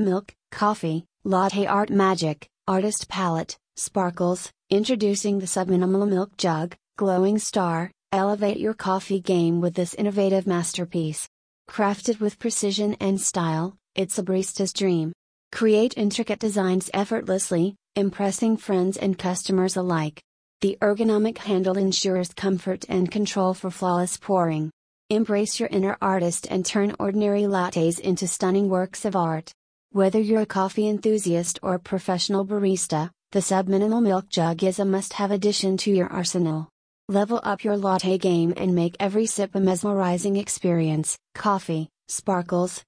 Milk, coffee, latte art magic, artist palette, sparkles, introducing the subminimal milk jug, glowing star, elevate your coffee game with this innovative masterpiece. Crafted with precision and style, it's a barista's dream. Create intricate designs effortlessly, impressing friends and customers alike. The ergonomic handle ensures comfort and control for flawless pouring. Embrace your inner artist and turn ordinary lattes into stunning works of art. Whether you're a coffee enthusiast or a professional barista, the Subminimal Milk Jug is a must have addition to your arsenal. Level up your latte game and make every sip a mesmerizing experience. Coffee, sparkles,